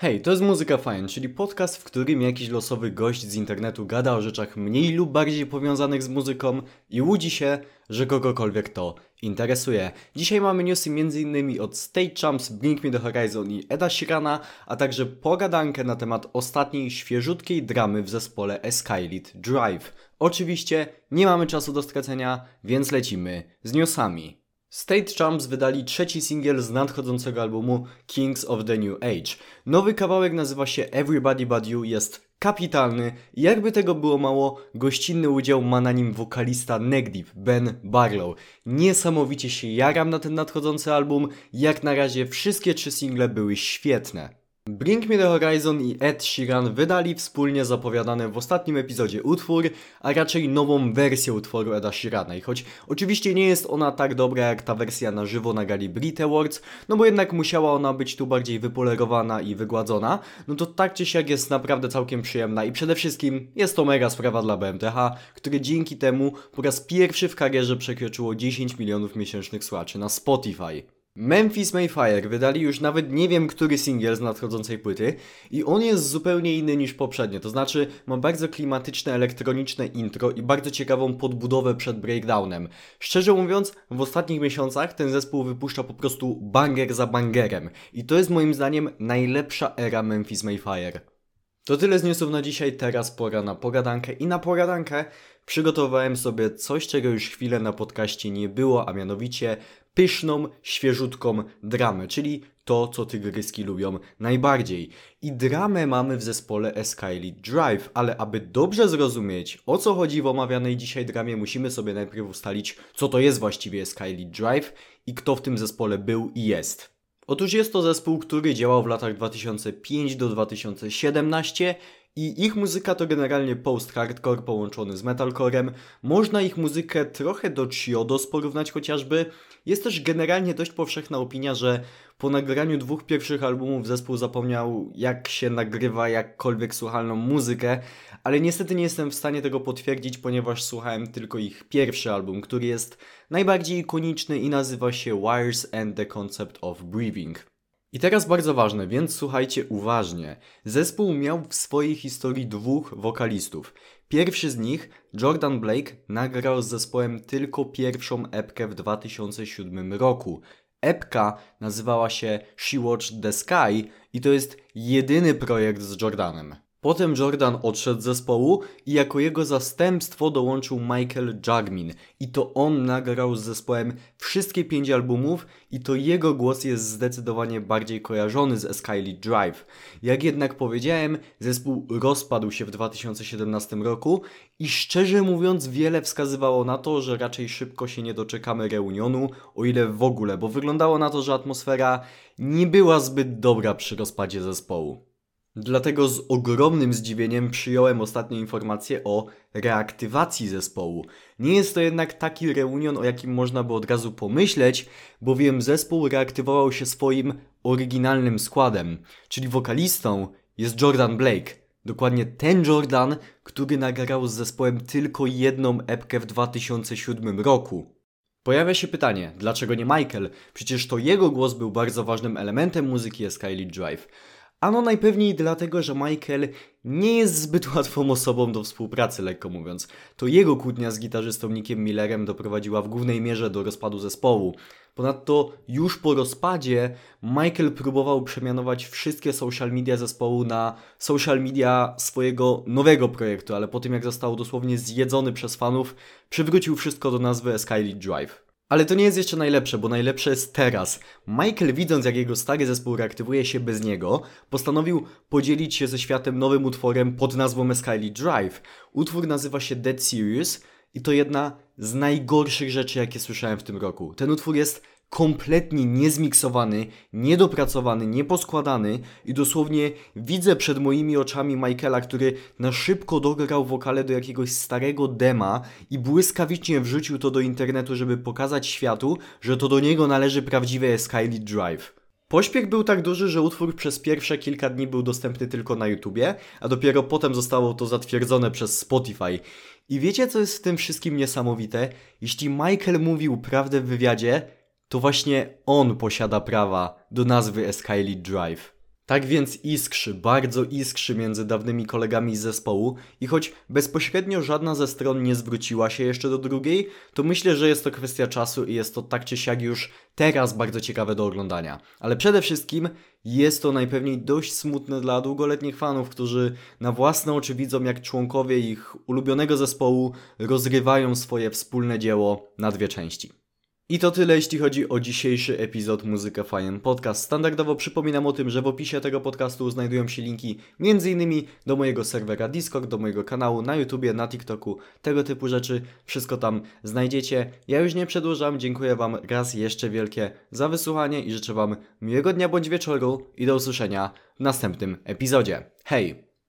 Hej, to jest Muzyka Fajn, czyli podcast, w którym jakiś losowy gość z internetu gada o rzeczach mniej lub bardziej powiązanych z muzyką i łudzi się, że kogokolwiek to interesuje. Dzisiaj mamy newsy m.in. od State Champs, Blink Me The Horizon i Eda Shirana, a także pogadankę na temat ostatniej świeżutkiej dramy w zespole Skylit Drive. Oczywiście nie mamy czasu do stracenia, więc lecimy z newsami. State Champs wydali trzeci singiel z nadchodzącego albumu Kings of the New Age. Nowy kawałek nazywa się Everybody But You, jest kapitalny jakby tego było mało, gościnny udział ma na nim wokalista Negdeep, Ben Barlow. Niesamowicie się jaram na ten nadchodzący album, jak na razie wszystkie trzy single były świetne. Bring Me The Horizon i Ed Sheeran wydali wspólnie zapowiadany w ostatnim epizodzie utwór, a raczej nową wersję utworu Eda Sheerana. I choć oczywiście nie jest ona tak dobra jak ta wersja na żywo na gali Brit Awards, no bo jednak musiała ona być tu bardziej wypolerowana i wygładzona, no to tak czy siak jest naprawdę całkiem przyjemna i przede wszystkim jest to mega sprawa dla BMTH, które dzięki temu po raz pierwszy w karierze przekroczyło 10 milionów miesięcznych słuchaczy na Spotify. Memphis Mayfire wydali już nawet nie wiem który singiel z nadchodzącej płyty i on jest zupełnie inny niż poprzednie, to znaczy ma bardzo klimatyczne elektroniczne intro i bardzo ciekawą podbudowę przed breakdownem. Szczerze mówiąc, w ostatnich miesiącach ten zespół wypuszcza po prostu banger za bangerem i to jest moim zdaniem najlepsza era Memphis Mayfire. To tyle z newsów na dzisiaj, teraz pora na pogadankę i na pogadankę przygotowałem sobie coś, czego już chwilę na podcaście nie było, a mianowicie pyszną, świeżutką dramę, czyli to, co tygryski lubią najbardziej. I dramę mamy w zespole Eskylit Drive, ale aby dobrze zrozumieć, o co chodzi w omawianej dzisiaj dramie, musimy sobie najpierw ustalić, co to jest właściwie Eskylit Drive i kto w tym zespole był i jest. Otóż jest to zespół, który działał w latach 2005 do 2017 i ich muzyka to generalnie post-hardcore połączony z metalcorem. Można ich muzykę trochę do Chiodos porównać chociażby. Jest też generalnie dość powszechna opinia, że po nagraniu dwóch pierwszych albumów zespół zapomniał jak się nagrywa jakkolwiek słuchalną muzykę, ale niestety nie jestem w stanie tego potwierdzić, ponieważ słuchałem tylko ich pierwszy album, który jest najbardziej ikoniczny i nazywa się Wires and the Concept of Breathing. I teraz bardzo ważne, więc słuchajcie uważnie. Zespół miał w swojej historii dwóch wokalistów. Pierwszy z nich, Jordan Blake, nagrał z zespołem tylko pierwszą epkę w 2007 roku. Epka nazywała się She Watched the Sky i to jest jedyny projekt z Jordanem. Potem Jordan odszedł z zespołu i jako jego zastępstwo dołączył Michael Jagmin i to on nagrał z zespołem wszystkie pięć albumów i to jego głos jest zdecydowanie bardziej kojarzony z Skylit Drive. Jak jednak powiedziałem, zespół rozpadł się w 2017 roku i szczerze mówiąc wiele wskazywało na to, że raczej szybko się nie doczekamy reunionu, o ile w ogóle, bo wyglądało na to, że atmosfera nie była zbyt dobra przy rozpadzie zespołu. Dlatego z ogromnym zdziwieniem przyjąłem ostatnią informację o reaktywacji zespołu. Nie jest to jednak taki reunion, o jakim można by od razu pomyśleć, bowiem zespół reaktywował się swoim oryginalnym składem, czyli wokalistą jest Jordan Blake. Dokładnie ten Jordan, który nagrał z zespołem tylko jedną epkę w 2007 roku. Pojawia się pytanie, dlaczego nie Michael? Przecież to jego głos był bardzo ważnym elementem muzyki Skylit Drive. Ano najpewniej dlatego, że Michael nie jest zbyt łatwą osobą do współpracy, lekko mówiąc. To jego kłótnia z gitarzystą Nickiem Millerem doprowadziła w głównej mierze do rozpadu zespołu. Ponadto już po rozpadzie Michael próbował przemianować wszystkie social media zespołu na social media swojego nowego projektu, ale po tym jak został dosłownie zjedzony przez fanów, przywrócił wszystko do nazwy Skylit Drive. Ale to nie jest jeszcze najlepsze, bo najlepsze jest teraz. Michael, widząc jak jego stary zespół reaktywuje się bez niego, postanowił podzielić się ze światem nowym utworem pod nazwą Skyly Drive. Utwór nazywa się Dead Serious i to jedna z najgorszych rzeczy, jakie słyszałem w tym roku. Ten utwór jest kompletnie niezmiksowany, niedopracowany, nieposkładany i dosłownie widzę przed moimi oczami Michaela, który na szybko dograł wokale do jakiegoś starego dema i błyskawicznie wrzucił to do internetu, żeby pokazać światu, że to do niego należy prawdziwy Skylit Drive. Pośpiech był tak duży, że utwór przez pierwsze kilka dni był dostępny tylko na YouTubie, a dopiero potem zostało to zatwierdzone przez Spotify. I wiecie co jest w tym wszystkim niesamowite? Jeśli Michael mówił prawdę w wywiadzie, to właśnie on posiada prawa do nazwy Skylit Drive. Tak więc iskrzy, bardzo iskrzy między dawnymi kolegami z zespołu i choć bezpośrednio żadna ze stron nie zwróciła się jeszcze do drugiej, to myślę, że jest to kwestia czasu i jest to tak czy siak już teraz bardzo ciekawe do oglądania. Ale przede wszystkim jest to najpewniej dość smutne dla długoletnich fanów, którzy na własne oczy widzą jak członkowie ich ulubionego zespołu rozrywają swoje wspólne dzieło na dwie części. I to tyle, jeśli chodzi o dzisiejszy epizod Muzyka Fajem Podcast. Standardowo przypominam o tym, że w opisie tego podcastu znajdują się linki m.in. do mojego serwera Discord, do mojego kanału na YouTubie, na TikToku, tego typu rzeczy. Wszystko tam znajdziecie. Ja już nie przedłużam, dziękuję Wam raz jeszcze wielkie za wysłuchanie i życzę Wam miłego dnia bądź wieczoru i do usłyszenia w następnym epizodzie. Hej!